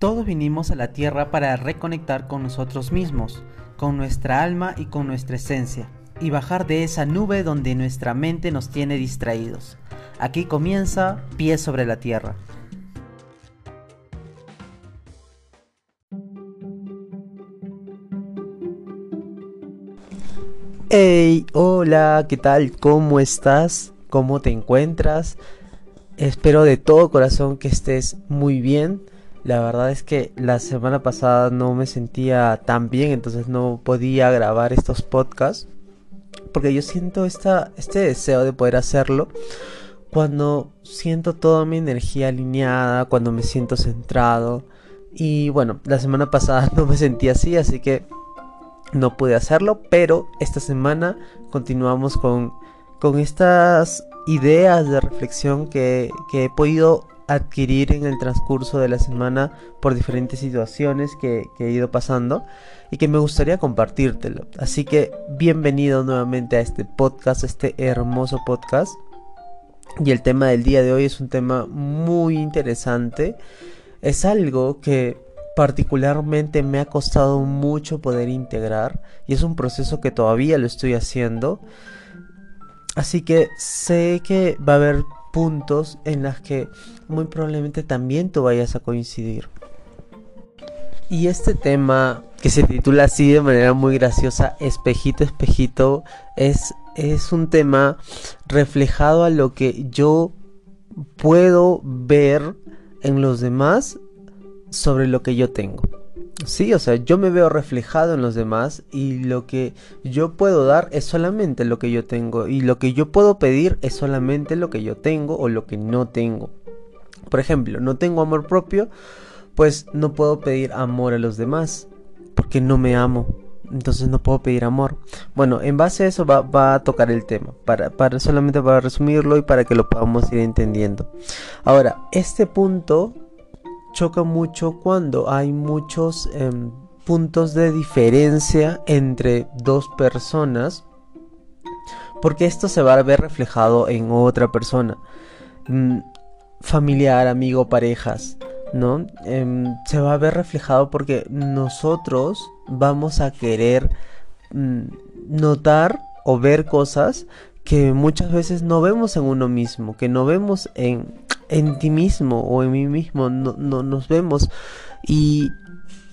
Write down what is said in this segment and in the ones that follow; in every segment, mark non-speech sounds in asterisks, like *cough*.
Todos vinimos a la Tierra para reconectar con nosotros mismos, con nuestra alma y con nuestra esencia, y bajar de esa nube donde nuestra mente nos tiene distraídos. Aquí comienza Pie sobre la Tierra. Hey, hola, ¿qué tal? ¿Cómo estás? ¿Cómo te encuentras? Espero de todo corazón que estés muy bien. La verdad es que la semana pasada no me sentía tan bien, entonces no podía grabar estos podcasts. Porque yo siento esta, este deseo de poder hacerlo cuando siento toda mi energía alineada, cuando me siento centrado. Y bueno, la semana pasada *laughs* no me sentí así, así que no pude hacerlo. Pero esta semana continuamos con, con estas ideas de reflexión que, que he podido adquirir en el transcurso de la semana por diferentes situaciones que, he ido pasando y que me gustaría compartírtelo. Así que bienvenido nuevamente a este podcast, este hermoso podcast. Y el tema del día de hoy es un tema muy interesante. Es algo que particularmente me ha costado mucho poder integrar y es un proceso que todavía lo estoy haciendo. Así que sé que va a haber puntos en las que muy probablemente también tú vayas a coincidir. Y este tema que se titula así de manera muy graciosa, espejito, espejito, es, es un tema reflejado a lo que yo puedo ver en los demás sobre lo que yo tengo. Sí, o sea, yo me veo reflejado en los demás y lo que yo puedo dar es solamente lo que yo tengo y lo que yo puedo pedir es solamente lo que yo tengo o lo que no tengo. Por ejemplo, no tengo amor propio, pues no puedo pedir amor a los demás porque no me amo. Entonces no puedo pedir amor. Bueno, en base a eso va, a tocar el tema. Para, para, solamente para resumirlo y para que lo podamos ir entendiendo. Ahora, este punto choca mucho cuando hay muchos em, puntos de diferencia entre dos personas porque esto se va a ver reflejado en otra persona. Mm, familiar amigo parejas no em, se va a ver reflejado porque nosotros vamos a querer mm, notar o ver cosas que muchas veces no vemos en uno mismo que no vemos en en ti mismo o en mí mismo, no, nos vemos y,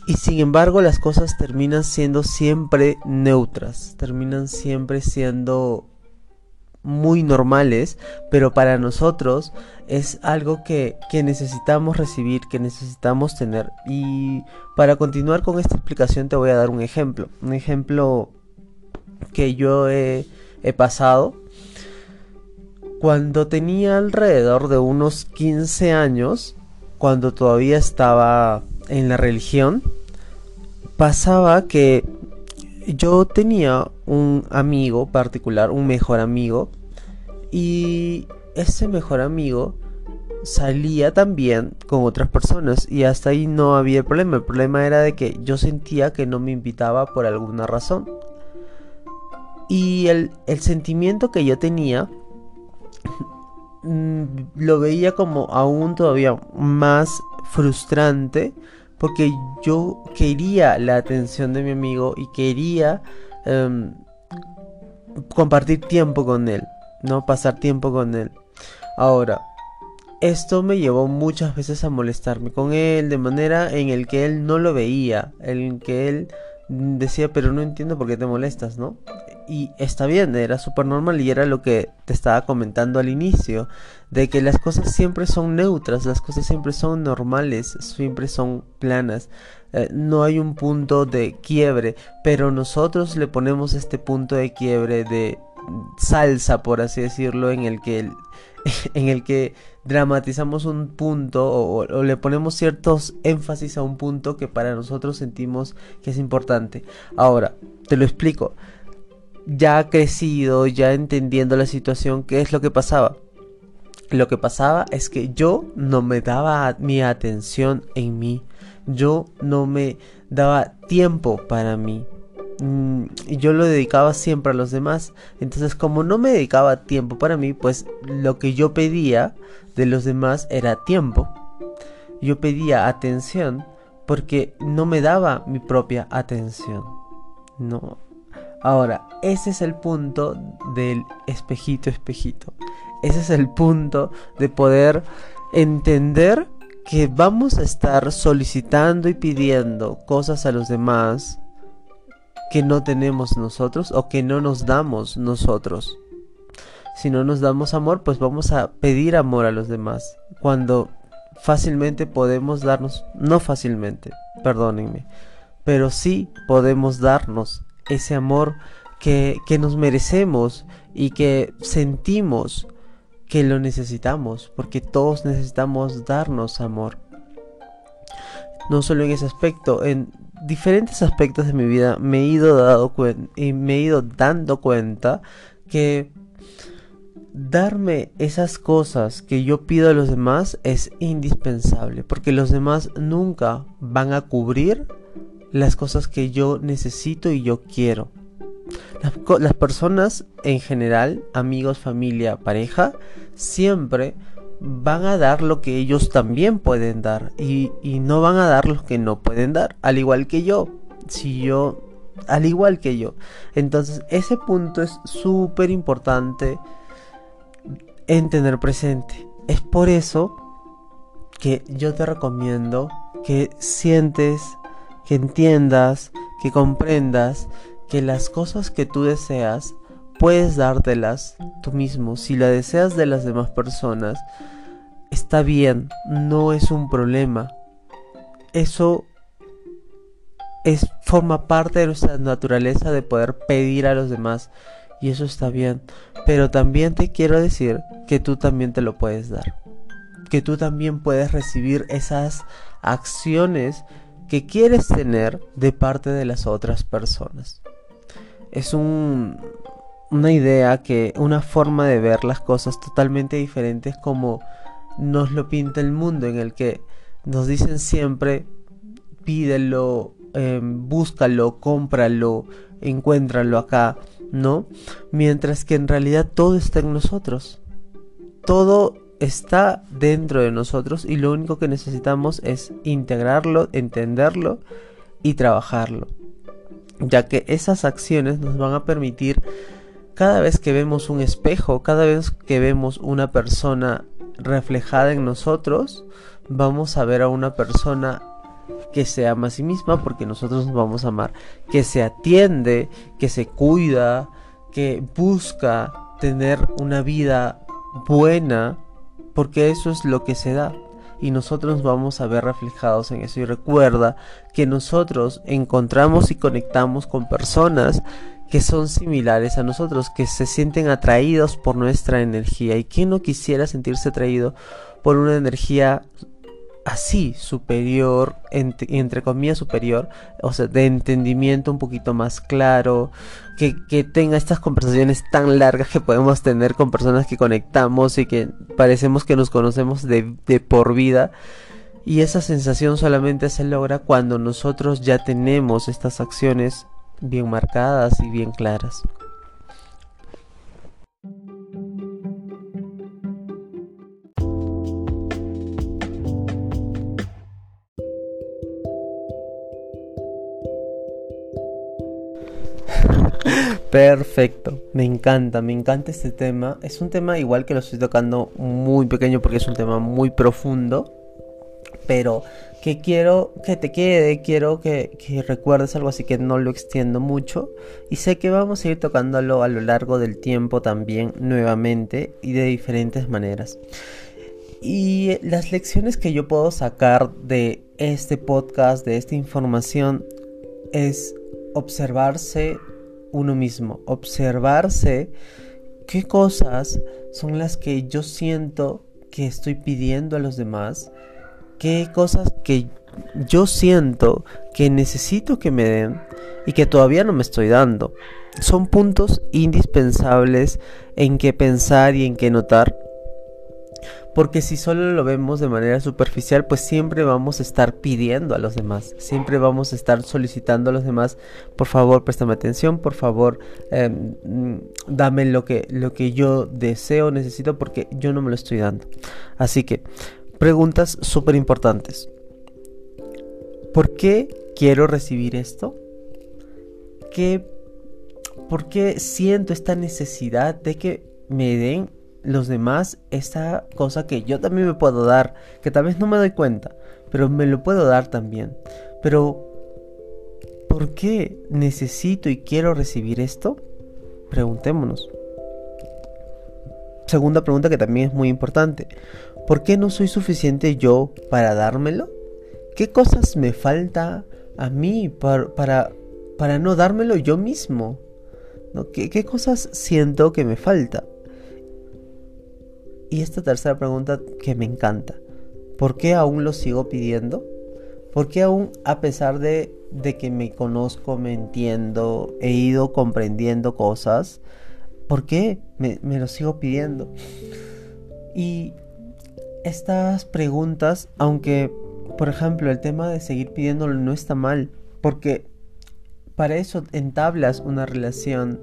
y sin embargo las cosas terminan siendo siempre neutras, terminan siempre siendo muy normales, pero para nosotros es algo que, que, necesitamos recibir, que necesitamos tener. Y para continuar con esta explicación te voy a dar un ejemplo, un ejemplo que yo he, he pasado cuando tenía alrededor de unos 15 años, cuando todavía estaba en la religión, pasaba que yo tenía un amigo particular, un mejor amigo, y ese mejor amigo salía también con otras personas y hasta ahí no había problema. El problema era de que yo sentía que no me invitaba por alguna razón. Y el, el sentimiento que yo tenía lo veía como aún todavía más frustrante porque yo quería la atención de mi amigo y quería em, compartir tiempo con él, no pasar tiempo con él. Ahora, esto me llevó muchas veces a molestarme con él de manera en el que él no lo veía, en que él decía, pero no entiendo por qué te molestas, ¿no? y está bien, era súper normal y era lo que te estaba comentando al inicio, de que las cosas siempre son neutras, las cosas siempre son normales, siempre son planas, eh, no hay un punto de quiebre, pero nosotros le ponemos este punto de quiebre de salsa, por así decirlo, en el que, *laughs* en el que dramatizamos un punto o, le ponemos ciertos énfasis a un punto que para nosotros sentimos que es importante. Ahora, te lo explico ya crecido, ya entendiendo la situación, ¿qué es lo que pasaba? Lo que pasaba es que yo no me daba mi atención en mí, yo no me daba tiempo para mí. Mm, y yo lo dedicaba siempre a los demás. Entonces, como no me dedicaba tiempo para mí, pues lo que yo pedía de los demás era tiempo. Yo pedía atención, porque no me daba mi propia atención. No. Ahora, ese es el punto del espejito, espejito. Ese es el punto de poder entender que vamos a estar solicitando y pidiendo cosas a los demás que no tenemos nosotros o que no nos damos nosotros. Si no nos damos amor, pues vamos a pedir amor a los demás. Cuando fácilmente podemos darnos, no fácilmente, perdónenme, pero sí podemos darnos ese amor que, que nos merecemos y que sentimos que lo necesitamos, porque todos necesitamos darnos amor. No solo en ese aspecto, en diferentes aspectos de mi vida me he ido, dado y me he ido dando cuenta que darme esas cosas que yo pido a los demás es indispensable, porque los demás nunca van a cubrir las cosas que yo necesito y yo quiero. Las, personas en general, amigos, familia, pareja, siempre van a dar lo que ellos también pueden dar y, y, no van a dar lo que no pueden dar, al igual que yo. Si yo, al igual que yo. Entonces, ese punto es súper importante en tener presente. Es por eso que yo te recomiendo que sientes, que entiendas, que comprendas que las cosas que tú deseas puedes dártelas tú mismo. Si la deseas de las demás personas, está bien, no es un problema. Eso es forma parte de nuestra naturaleza de poder pedir a los demás y eso está bien. Pero también te quiero decir que tú también te lo puedes dar. Que tú también puedes recibir esas acciones que quieres tener de parte de las otras personas es un, una idea que, una forma de ver las cosas totalmente diferentes como nos lo pinta el mundo, en el que nos dicen siempre pídelo, em, búscalo, cómpralo, encuéntralo acá, ¿no? Mientras que en realidad todo está en nosotros. Todo está dentro de nosotros y lo único que necesitamos es integrarlo, entenderlo y trabajarlo ya que esas acciones nos van a permitir cada vez que vemos un espejo, cada vez que vemos una persona reflejada en nosotros, vamos a ver a una persona que se ama a sí misma porque nosotros nos vamos a amar, que se atiende, que se cuida, que busca tener una vida buena, porque eso es lo que se da y nosotros vamos a ver reflejados en eso. Y recuerda que nosotros encontramos y conectamos con personas que son similares a nosotros, que se sienten atraídos por nuestra energía. ¿Y quién no quisiera sentirse atraído por una energía así, superior, entre, comillas superior, o sea, de entendimiento un poquito más claro, que, tenga estas conversaciones tan largas que podemos tener con personas que conectamos y que parecemos que nos conocemos de por vida. Y esa sensación solamente se logra cuando nosotros ya tenemos estas acciones bien marcadas y bien claras. *laughs* Perfecto, me encanta, me encanta este tema. Es un tema igual que lo estoy tocando muy pequeño porque es un tema muy profundo, pero que quiero que te quede, quiero que, recuerdes algo así que no lo extiendo mucho y sé que vamos a ir tocándolo a lo largo del tiempo también nuevamente y de diferentes maneras. Y las lecciones que yo puedo sacar de este podcast, de esta información, es observarse uno mismo, observarse qué cosas son las que yo siento que estoy pidiendo a los demás, qué cosas que yo siento que necesito que me den y que todavía no me estoy dando. Son puntos indispensables en que pensar y en que notar porque si solo lo vemos de manera superficial, pues siempre vamos a estar pidiendo a los demás, siempre vamos a estar solicitando a los demás, por favor, préstame atención, por favor, em, dame lo que, lo que yo deseo, necesito, porque yo no me lo estoy dando. Así que, preguntas súper importantes. ¿por qué quiero recibir esto? ¿Qué, ¿Por qué siento esta necesidad de que me den los demás esta cosa que yo también me puedo dar, que tal vez no me doy cuenta, pero me lo puedo dar también. Pero, ¿por qué necesito y quiero recibir esto? Preguntémonos. Segunda pregunta que también es muy importante. ¿Por qué no soy suficiente yo para dármelo? ¿Qué cosas me falta a mí para, para, no dármelo yo mismo? ¿No? ¿Qué, ¿Qué cosas siento que me falta? Y esta tercera pregunta que me encanta. ¿Por qué aún lo sigo pidiendo? ¿Por qué aún a pesar de, de que me conozco, me entiendo, he ido comprendiendo cosas, ¿por qué me, me lo sigo pidiendo? Y estas preguntas, aunque por ejemplo el tema de seguir pidiéndolo no está mal, porque para eso entablas una relación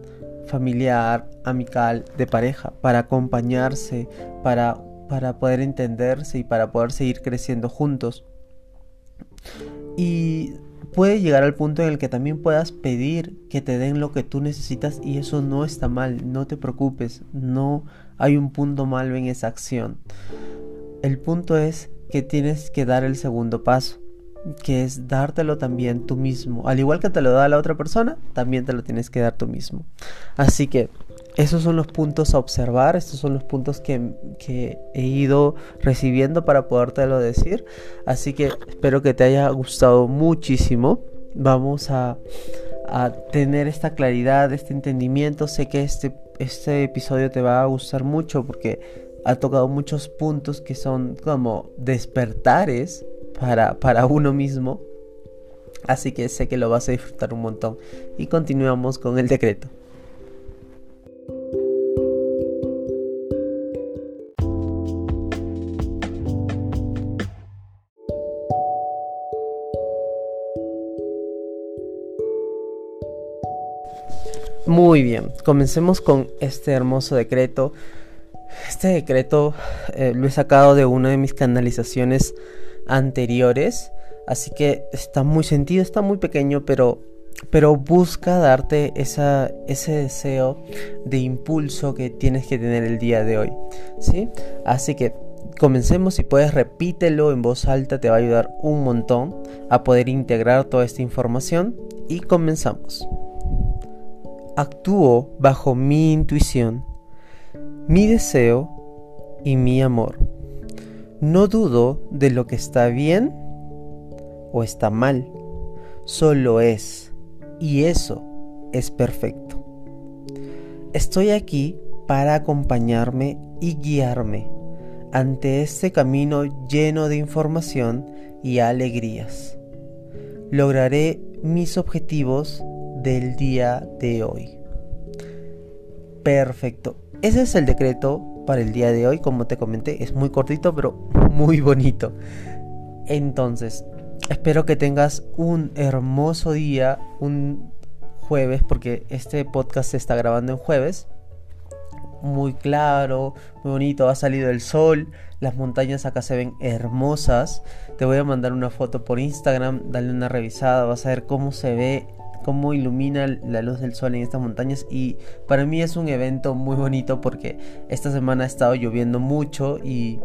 familiar, amical, de pareja, para acompañarse, para, para poder entenderse y para poder seguir creciendo juntos. Y puede llegar al punto en el que también puedas pedir que te den lo que tú necesitas y eso no está mal, no te preocupes, no hay un punto malo en esa acción. El punto es que tienes que dar el segundo paso que es dártelo también tú mismo. Al igual que te lo da la otra persona, también te lo tienes que dar tú mismo. Así que esos son los puntos a observar, estos son los puntos que, he ido recibiendo para podértelo decir. Así que espero que te haya gustado muchísimo. Vamos a, a tener esta claridad, este entendimiento. Sé que este, este episodio te va a gustar mucho porque ha tocado muchos puntos que son como despertares para, para uno mismo. Así que sé que lo vas a disfrutar un montón. Y continuamos con el decreto. Muy bien, comencemos con este hermoso decreto. Este decreto eh, lo he sacado de una de mis canalizaciones anteriores. Así que está muy sentido, está muy pequeño, pero, pero busca darte ese deseo de impulso que tienes que tener el día de hoy. ¿sí? Así que comencemos, si puedes repítelo en voz alta, te va a ayudar un montón a poder integrar toda esta información. Y comenzamos. Actúo bajo mi intuición, mi deseo y mi amor. No dudo de lo que está bien o está mal, solo es, y eso es perfecto. Estoy aquí para acompañarme y guiarme ante este camino lleno de información y alegrías. Lograré mis objetivos del día de hoy. Perfecto. Ese es el decreto para el día de hoy. Como te comenté, es muy cortito, pero *laughs* muy bonito. Entonces, espero que tengas un hermoso día, un jueves, porque este podcast se está grabando en jueves. Muy claro, muy bonito, ha salido el sol, las montañas acá se ven hermosas. Te voy a mandar una foto por Instagram, dale una revisada, vas a ver cómo se ve cómo ilumina la luz del sol en estas montañas. Y para mí es un evento muy bonito porque esta semana ha estado lloviendo mucho y,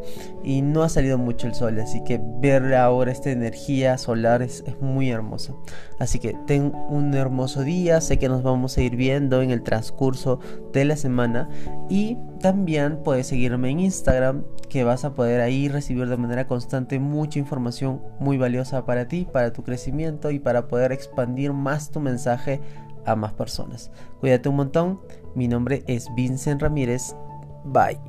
no ha salido mucho el sol, así que ver ahora esta energía solar es, es muy hermosa. Así que ten un hermoso día, sé que nos vamos a ir viendo en el transcurso de la semana. Y también puedes seguirme en Instagram que vas a poder ahí recibir de manera constante mucha información muy valiosa para ti, para tu crecimiento y para poder expandir más tu mensaje a más personas. Cuídate un montón, mi nombre es Vincent Ramírez, bye.